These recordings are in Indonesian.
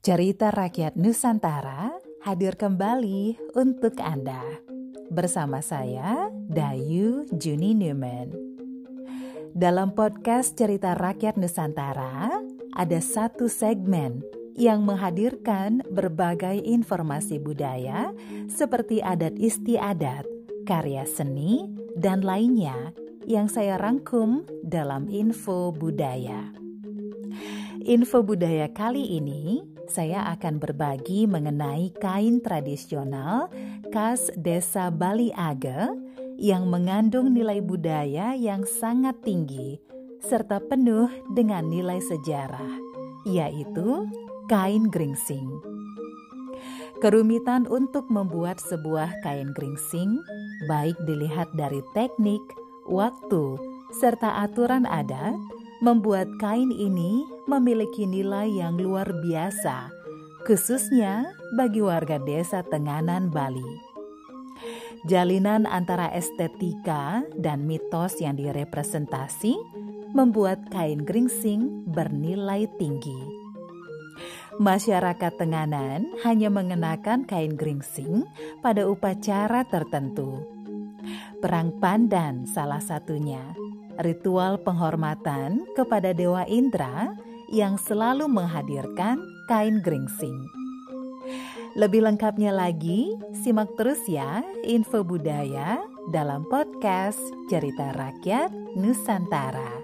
Cerita rakyat Nusantara hadir kembali untuk Anda. Bersama saya, Dayu Juni Newman. Dalam podcast Cerita Rakyat Nusantara, ada satu segmen yang menghadirkan berbagai informasi budaya seperti adat istiadat, karya seni, dan lainnya yang saya rangkum dalam info budaya. Info budaya kali ini saya akan berbagi mengenai kain tradisional khas desa Bali Age yang mengandung nilai budaya yang sangat tinggi serta penuh dengan nilai sejarah, yaitu kain geringsing. Kerumitan untuk membuat sebuah kain geringsing baik dilihat dari teknik, waktu, serta aturan adat membuat kain ini memiliki nilai yang luar biasa, khususnya bagi warga desa Tenganan, Bali. Jalinan antara estetika dan mitos yang direpresentasi membuat kain geringsing bernilai tinggi. Masyarakat Tenganan hanya mengenakan kain geringsing pada upacara tertentu. Perang Pandan salah satunya ritual penghormatan kepada Dewa Indra yang selalu menghadirkan kain geringsing. Lebih lengkapnya lagi, simak terus ya info budaya dalam podcast Cerita Rakyat Nusantara.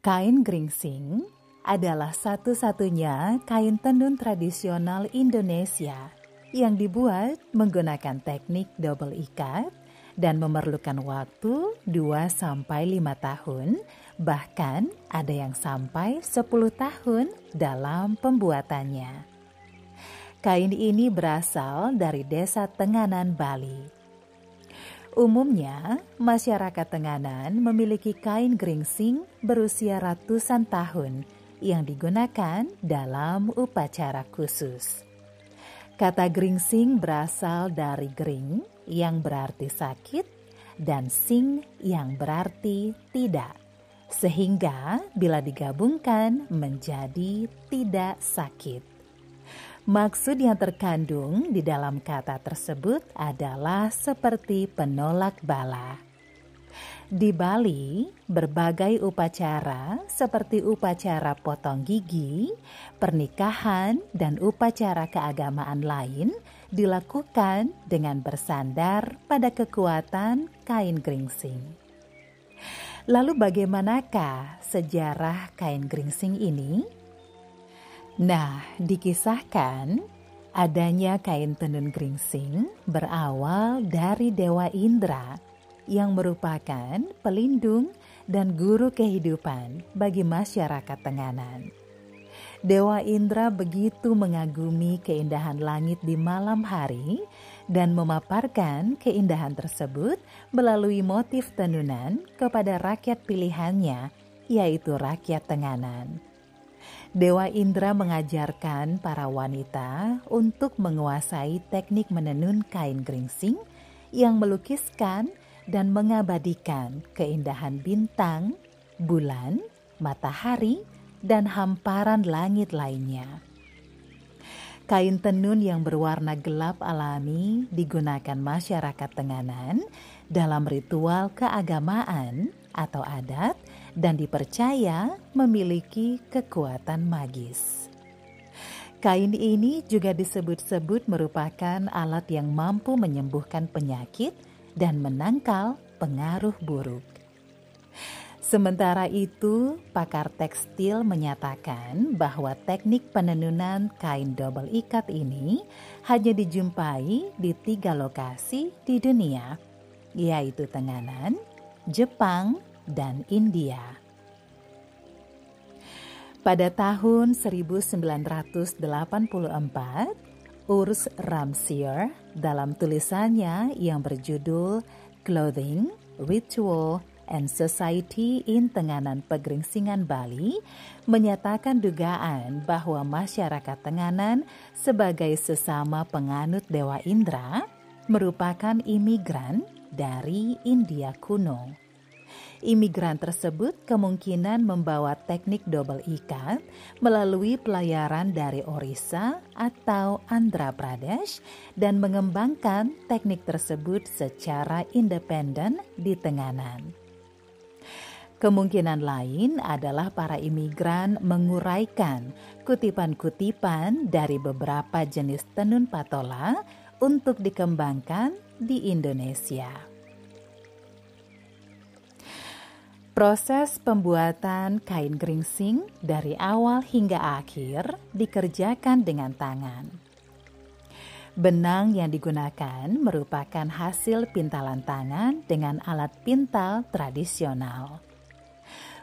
Kain geringsing adalah satu-satunya kain tenun tradisional Indonesia yang dibuat menggunakan teknik double ikat dan memerlukan waktu 2 5 tahun, bahkan ada yang sampai 10 tahun dalam pembuatannya. Kain ini berasal dari desa Tenganan, Bali. Umumnya, masyarakat Tenganan memiliki kain geringsing berusia ratusan tahun yang digunakan dalam upacara khusus. Kata geringsing berasal dari gering yang berarti sakit dan sing yang berarti tidak. Sehingga bila digabungkan menjadi tidak sakit. Maksud yang terkandung di dalam kata tersebut adalah seperti penolak bala. Di Bali, berbagai upacara seperti upacara potong gigi, pernikahan, dan upacara keagamaan lain dilakukan dengan bersandar pada kekuatan kain geringsing. Lalu bagaimanakah sejarah kain geringsing ini? Nah, dikisahkan adanya kain tenun geringsing berawal dari Dewa Indra yang merupakan pelindung dan guru kehidupan bagi masyarakat Tenganan. Dewa Indra begitu mengagumi keindahan langit di malam hari dan memaparkan keindahan tersebut melalui motif tenunan kepada rakyat pilihannya, yaitu rakyat Tenganan. Dewa Indra mengajarkan para wanita untuk menguasai teknik menenun kain geringsing yang melukiskan dan mengabadikan keindahan bintang, bulan, matahari, dan hamparan langit lainnya. Kain tenun yang berwarna gelap alami digunakan masyarakat Tenganan dalam ritual keagamaan atau adat dan dipercaya memiliki kekuatan magis. Kain ini juga disebut-sebut merupakan alat yang mampu menyembuhkan penyakit dan menangkal pengaruh buruk. Sementara itu, pakar tekstil menyatakan bahwa teknik penenunan kain double ikat ini hanya dijumpai di tiga lokasi di dunia, yaitu Tenganan, Jepang, dan India. Pada tahun 1984, Urs Ramsier dalam tulisannya yang berjudul Clothing, Ritual, and Society in Tenganan Pegeringsingan Bali menyatakan dugaan bahwa masyarakat Tenganan sebagai sesama penganut Dewa Indra merupakan imigran dari India kuno. Imigran tersebut kemungkinan membawa teknik double ikat melalui pelayaran dari Orissa atau Andhra Pradesh dan mengembangkan teknik tersebut secara independen di Tenganan. Kemungkinan lain adalah para imigran menguraikan kutipan-kutipan dari beberapa jenis tenun patola untuk dikembangkan di Indonesia. Proses pembuatan kain geringsing dari awal hingga akhir dikerjakan dengan tangan. Benang yang digunakan merupakan hasil pintalan tangan dengan alat pintal tradisional.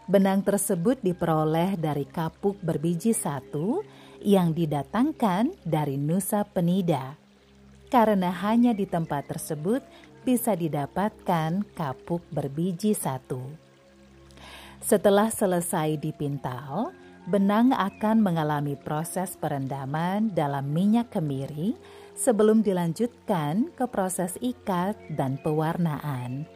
Benang tersebut diperoleh dari kapuk berbiji satu yang didatangkan dari Nusa Penida. Karena hanya di tempat tersebut bisa didapatkan kapuk berbiji satu. Setelah selesai dipintal, benang akan mengalami proses perendaman dalam minyak kemiri sebelum dilanjutkan ke proses ikat dan pewarnaan.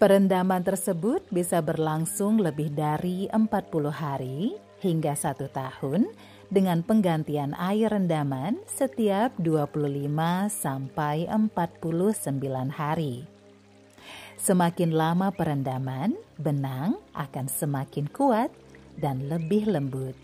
Perendaman tersebut bisa berlangsung lebih dari 40 hari hingga satu tahun dengan penggantian air rendaman setiap 25 sampai 49 hari. Semakin lama perendaman, benang akan semakin kuat dan lebih lembut.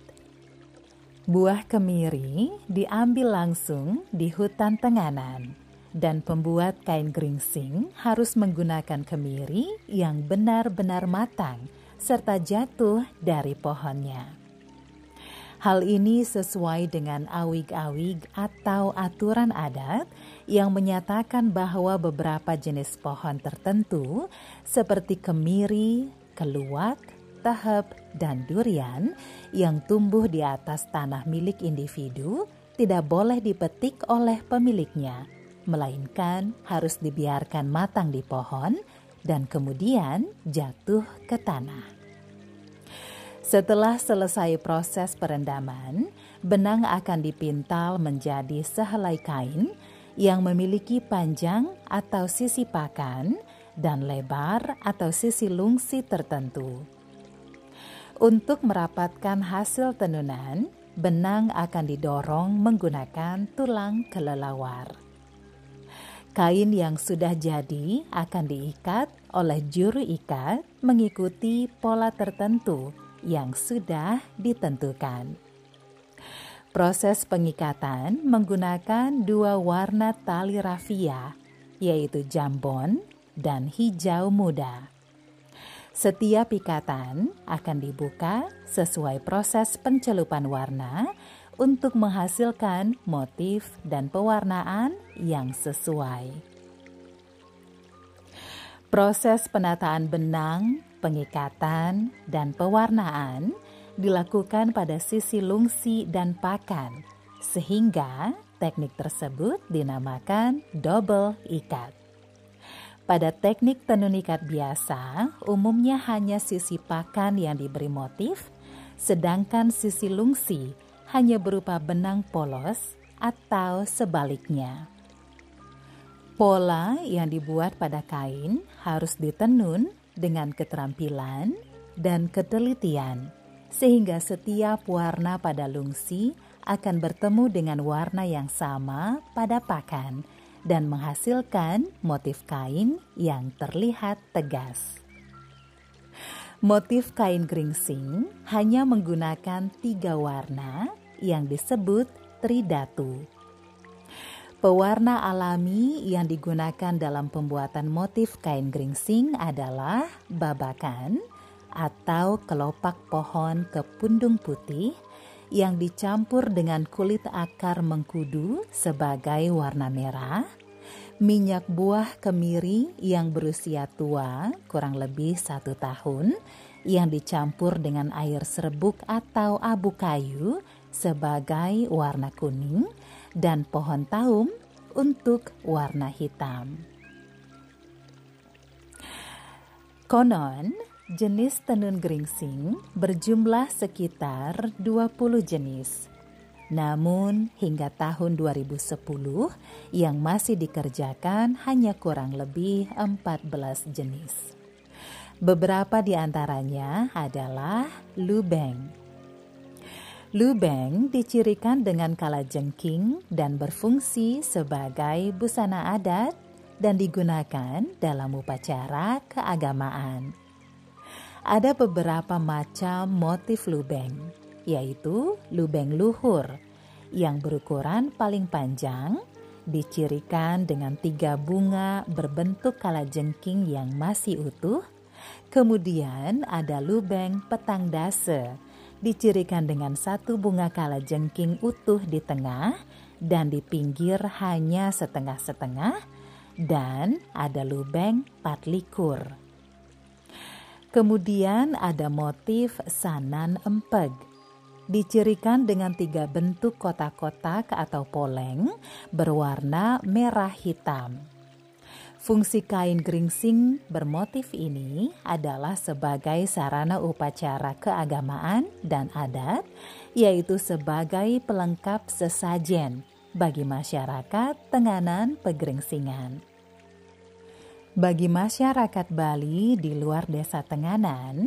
Buah kemiri diambil langsung di hutan tenganan dan pembuat kain geringsing harus menggunakan kemiri yang benar-benar matang serta jatuh dari pohonnya. Hal ini sesuai dengan awig-awig atau aturan adat yang menyatakan bahwa beberapa jenis pohon tertentu seperti kemiri, keluak, tahap, dan durian yang tumbuh di atas tanah milik individu tidak boleh dipetik oleh pemiliknya melainkan harus dibiarkan matang di pohon dan kemudian jatuh ke tanah. Setelah selesai proses perendaman, benang akan dipintal menjadi sehelai kain yang memiliki panjang atau sisi pakan dan lebar atau sisi lungsi tertentu. Untuk merapatkan hasil tenunan, benang akan didorong menggunakan tulang kelelawar. Kain yang sudah jadi akan diikat oleh juru ikat mengikuti pola tertentu yang sudah ditentukan. Proses pengikatan menggunakan dua warna tali rafia, yaitu jambon dan hijau muda. Setiap ikatan akan dibuka sesuai proses pencelupan warna untuk menghasilkan motif dan pewarnaan yang sesuai. Proses penataan benang, pengikatan, dan pewarnaan dilakukan pada sisi lungsi dan pakan, sehingga teknik tersebut dinamakan double ikat. Pada teknik tenun ikat biasa, umumnya hanya sisi pakan yang diberi motif, sedangkan sisi lungsi hanya berupa benang polos atau sebaliknya. Pola yang dibuat pada kain harus ditenun dengan keterampilan dan ketelitian, sehingga setiap warna pada lungsi akan bertemu dengan warna yang sama pada pakan dan menghasilkan motif kain yang terlihat tegas. Motif kain geringsing hanya menggunakan tiga warna yang disebut tridatu. Pewarna alami yang digunakan dalam pembuatan motif kain geringsing adalah babakan atau kelopak pohon kepundung putih yang dicampur dengan kulit akar mengkudu sebagai warna merah, minyak buah kemiri yang berusia tua kurang lebih satu tahun yang dicampur dengan air serbuk atau abu kayu sebagai warna kuning dan pohon taum untuk warna hitam. Konon, jenis tenun geringsing berjumlah sekitar 20 jenis. Namun hingga tahun 2010 yang masih dikerjakan hanya kurang lebih 14 jenis. Beberapa di antaranya adalah lubeng. Lubeng dicirikan dengan kala jengking dan berfungsi sebagai busana adat dan digunakan dalam upacara keagamaan. Ada beberapa macam motif lubeng, yaitu lubeng luhur yang berukuran paling panjang, dicirikan dengan tiga bunga berbentuk kalajengking yang masih utuh. Kemudian ada lubeng petang dase, dicirikan dengan satu bunga kalajengking utuh di tengah dan di pinggir hanya setengah-setengah, dan ada lubeng patlikur. Kemudian ada motif sanan empeg. Dicirikan dengan tiga bentuk kotak-kotak atau poleng berwarna merah hitam. Fungsi kain geringsing bermotif ini adalah sebagai sarana upacara keagamaan dan adat, yaitu sebagai pelengkap sesajen bagi masyarakat Tenganan Pegeringsingan. Bagi masyarakat Bali di luar desa Tenganan,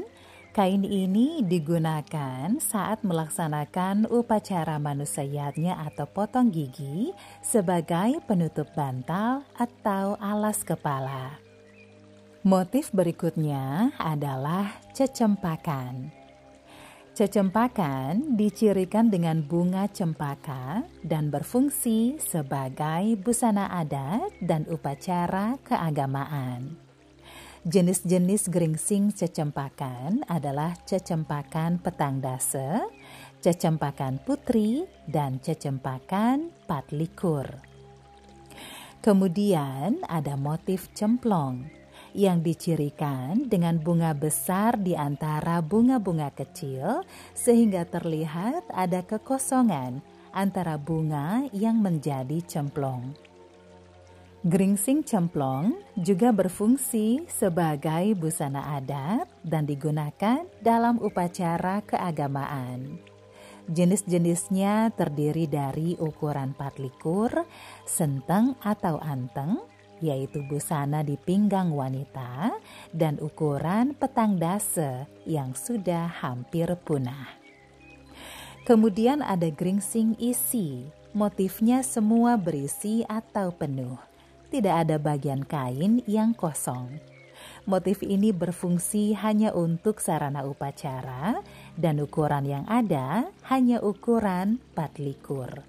kain ini digunakan saat melaksanakan upacara manusiatnya atau potong gigi sebagai penutup bantal atau alas kepala. Motif berikutnya adalah cecempakan. Cecempakan dicirikan dengan bunga cempaka dan berfungsi sebagai busana adat dan upacara keagamaan. Jenis-jenis geringsing cecempakan adalah cecempakan petang dase, cecempakan putri, dan cecempakan patlikur. Kemudian ada motif cemplong yang dicirikan dengan bunga besar di antara bunga-bunga kecil, sehingga terlihat ada kekosongan antara bunga yang menjadi cemplong. Geringsing cemplong juga berfungsi sebagai busana adat dan digunakan dalam upacara keagamaan. Jenis-jenisnya terdiri dari ukuran patlikur, senteng atau anteng, yaitu busana di pinggang wanita dan ukuran petang dase yang sudah hampir punah. Kemudian ada geringsing isi, motifnya semua berisi atau penuh. Tidak ada bagian kain yang kosong. Motif ini berfungsi hanya untuk sarana upacara dan ukuran yang ada hanya ukuran patlikur.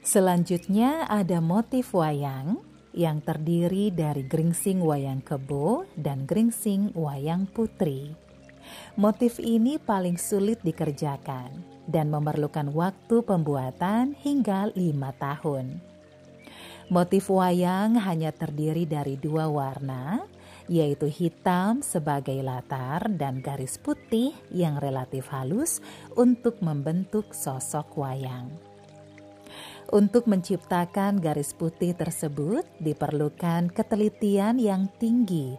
Selanjutnya ada motif wayang yang terdiri dari geringsing wayang kebo dan geringsing wayang putri. Motif ini paling sulit dikerjakan dan memerlukan waktu pembuatan hingga lima tahun. Motif wayang hanya terdiri dari dua warna, yaitu hitam sebagai latar dan garis putih yang relatif halus untuk membentuk sosok wayang. Untuk menciptakan garis putih tersebut diperlukan ketelitian yang tinggi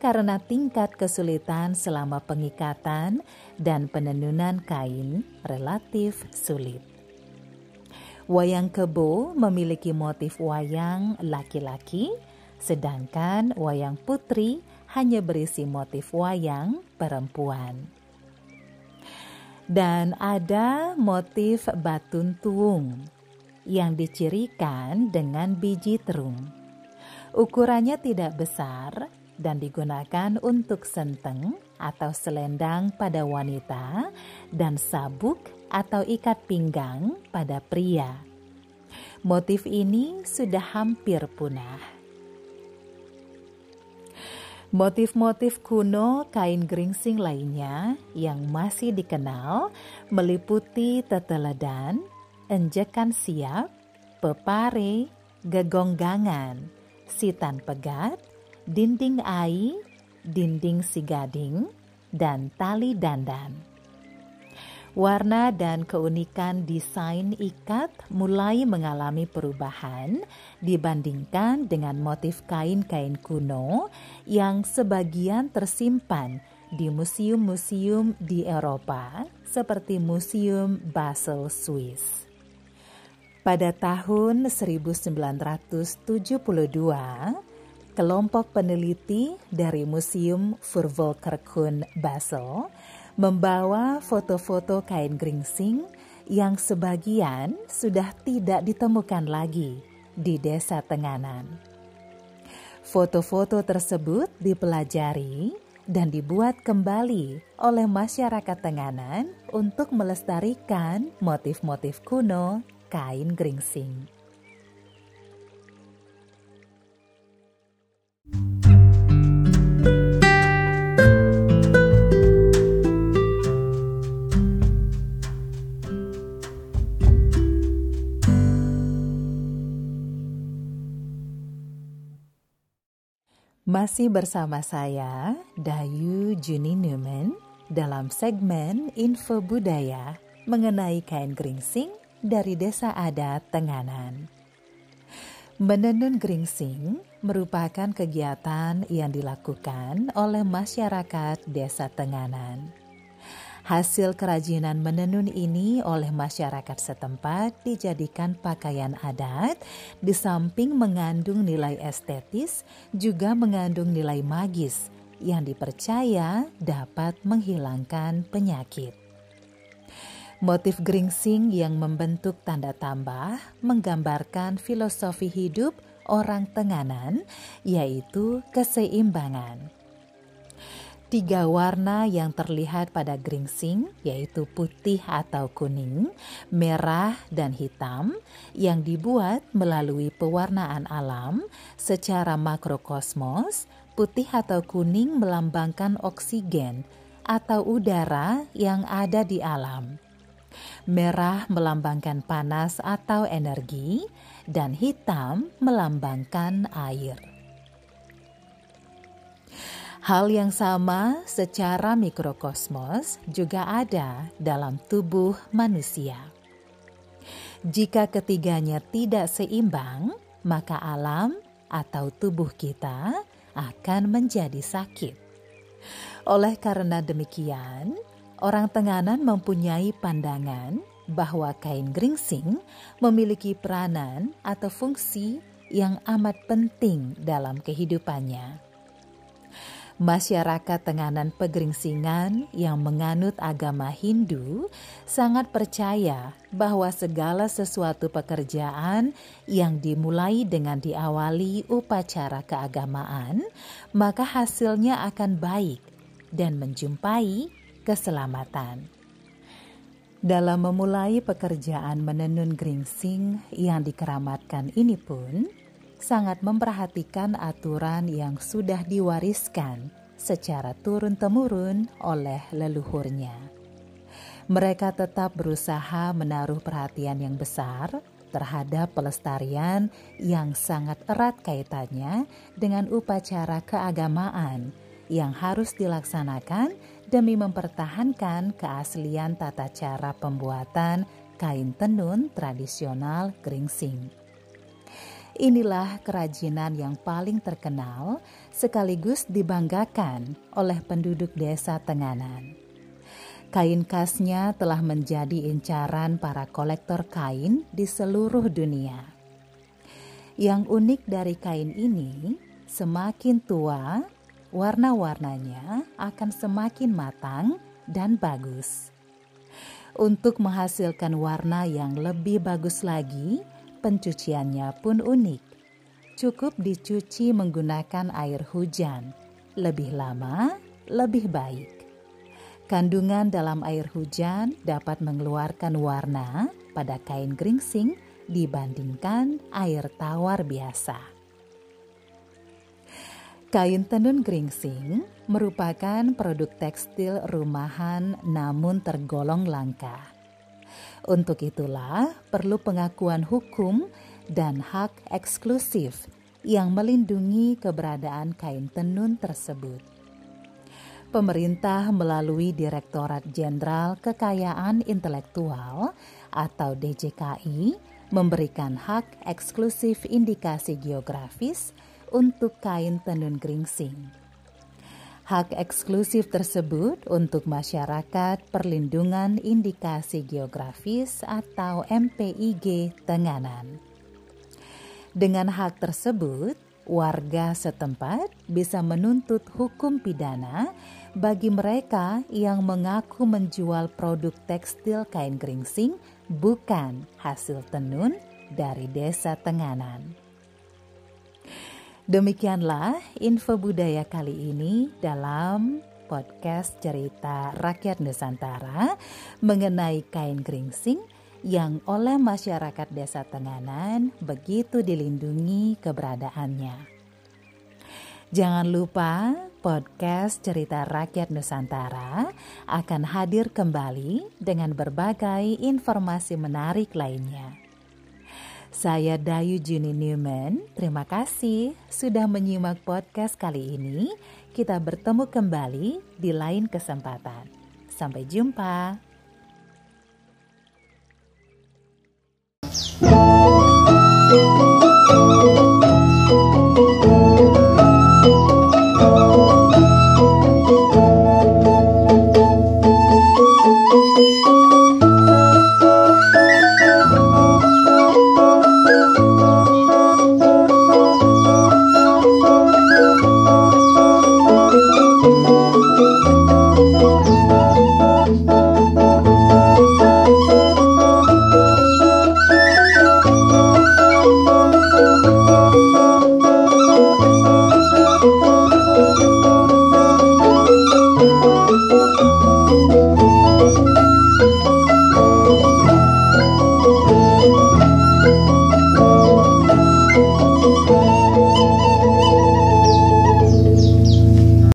karena tingkat kesulitan selama pengikatan dan penenunan kain relatif sulit. Wayang kebo memiliki motif wayang laki-laki, sedangkan wayang putri hanya berisi motif wayang perempuan. Dan ada motif batun tuung yang dicirikan dengan biji terung. Ukurannya tidak besar dan digunakan untuk senteng atau selendang pada wanita dan sabuk atau ikat pinggang pada pria. Motif ini sudah hampir punah. Motif-motif kuno kain geringsing lainnya yang masih dikenal meliputi teteledan, enjekan siap, pepare, gegonggangan, sitan pegat, dinding ai, dinding sigading, dan tali dandan. Warna dan keunikan desain ikat mulai mengalami perubahan dibandingkan dengan motif kain-kain kuno yang sebagian tersimpan di museum-museum di Eropa seperti Museum Basel, Swiss. Pada tahun 1972, kelompok peneliti dari Museum Vervolkerkun Basel membawa foto-foto kain geringsing yang sebagian sudah tidak ditemukan lagi di desa Tenganan. Foto-foto tersebut dipelajari dan dibuat kembali oleh masyarakat Tenganan untuk melestarikan motif-motif kuno kain geringsing. Masih bersama saya, Dayu Juni Newman, dalam segmen Info Budaya mengenai kain geringsing dari Desa Adat Tenganan. Menenun geringsing merupakan kegiatan yang dilakukan oleh masyarakat Desa Tenganan. Hasil kerajinan menenun ini oleh masyarakat setempat dijadikan pakaian adat, di samping mengandung nilai estetis, juga mengandung nilai magis yang dipercaya dapat menghilangkan penyakit. Motif geringsing yang membentuk tanda tambah menggambarkan filosofi hidup orang Tenganan, yaitu keseimbangan. Tiga warna yang terlihat pada geringsing yaitu putih atau kuning, merah, dan hitam yang dibuat melalui pewarnaan alam secara makrokosmos, putih atau kuning melambangkan oksigen atau udara yang ada di alam. Merah melambangkan panas atau energi, dan hitam melambangkan air. Hal yang sama secara mikrokosmos juga ada dalam tubuh manusia. Jika ketiganya tidak seimbang, maka alam atau tubuh kita akan menjadi sakit. Oleh karena demikian, orang Tenganan mempunyai pandangan bahwa kain geringsing memiliki peranan atau fungsi yang amat penting dalam kehidupannya. Masyarakat Tenganan Pegeringsingan yang menganut agama Hindu sangat percaya bahwa segala sesuatu pekerjaan yang dimulai dengan diawali upacara keagamaan, maka hasilnya akan baik dan menjumpai keselamatan. Dalam memulai pekerjaan menenun geringsing yang dikeramatkan ini pun, sangat memperhatikan aturan yang sudah diwariskan secara turun-temurun oleh leluhurnya. Mereka tetap berusaha menaruh perhatian yang besar terhadap pelestarian yang sangat erat kaitannya dengan upacara keagamaan yang harus dilaksanakan demi mempertahankan keaslian tata cara pembuatan kain tenun tradisional geringsing. Inilah kerajinan yang paling terkenal sekaligus dibanggakan oleh penduduk desa Tenganan. Kain khasnya telah menjadi incaran para kolektor kain di seluruh dunia. Yang unik dari kain ini, semakin tua, warna-warnanya akan semakin matang dan bagus. Untuk menghasilkan warna yang lebih bagus lagi, Pencuciannya pun unik. Cukup dicuci menggunakan air hujan. Lebih lama, lebih baik. Kandungan dalam air hujan dapat mengeluarkan warna pada kain geringsing dibandingkan air tawar biasa. Kain tenun geringsing merupakan produk tekstil rumahan namun tergolong langka. Untuk itulah perlu pengakuan hukum dan hak eksklusif yang melindungi keberadaan kain tenun tersebut. Pemerintah melalui Direktorat Jenderal Kekayaan Intelektual atau DJKI memberikan hak eksklusif indikasi geografis untuk kain tenun geringsing. Hak eksklusif tersebut untuk masyarakat perlindungan indikasi geografis atau MPIG Tenganan. Dengan hak tersebut, warga setempat bisa menuntut hukum pidana bagi mereka yang mengaku menjual produk tekstil kain geringsing bukan hasil tenun dari desa Tenganan. Demikianlah info budaya kali ini dalam podcast cerita rakyat Nusantara mengenai kain geringsing yang oleh masyarakat desa Tenganan begitu dilindungi keberadaannya. Jangan lupa podcast cerita rakyat Nusantara akan hadir kembali dengan berbagai informasi menarik lainnya. Saya Dayu Juni Newman. Terima kasih sudah menyimak podcast kali ini. Kita bertemu kembali di lain kesempatan. Sampai jumpa.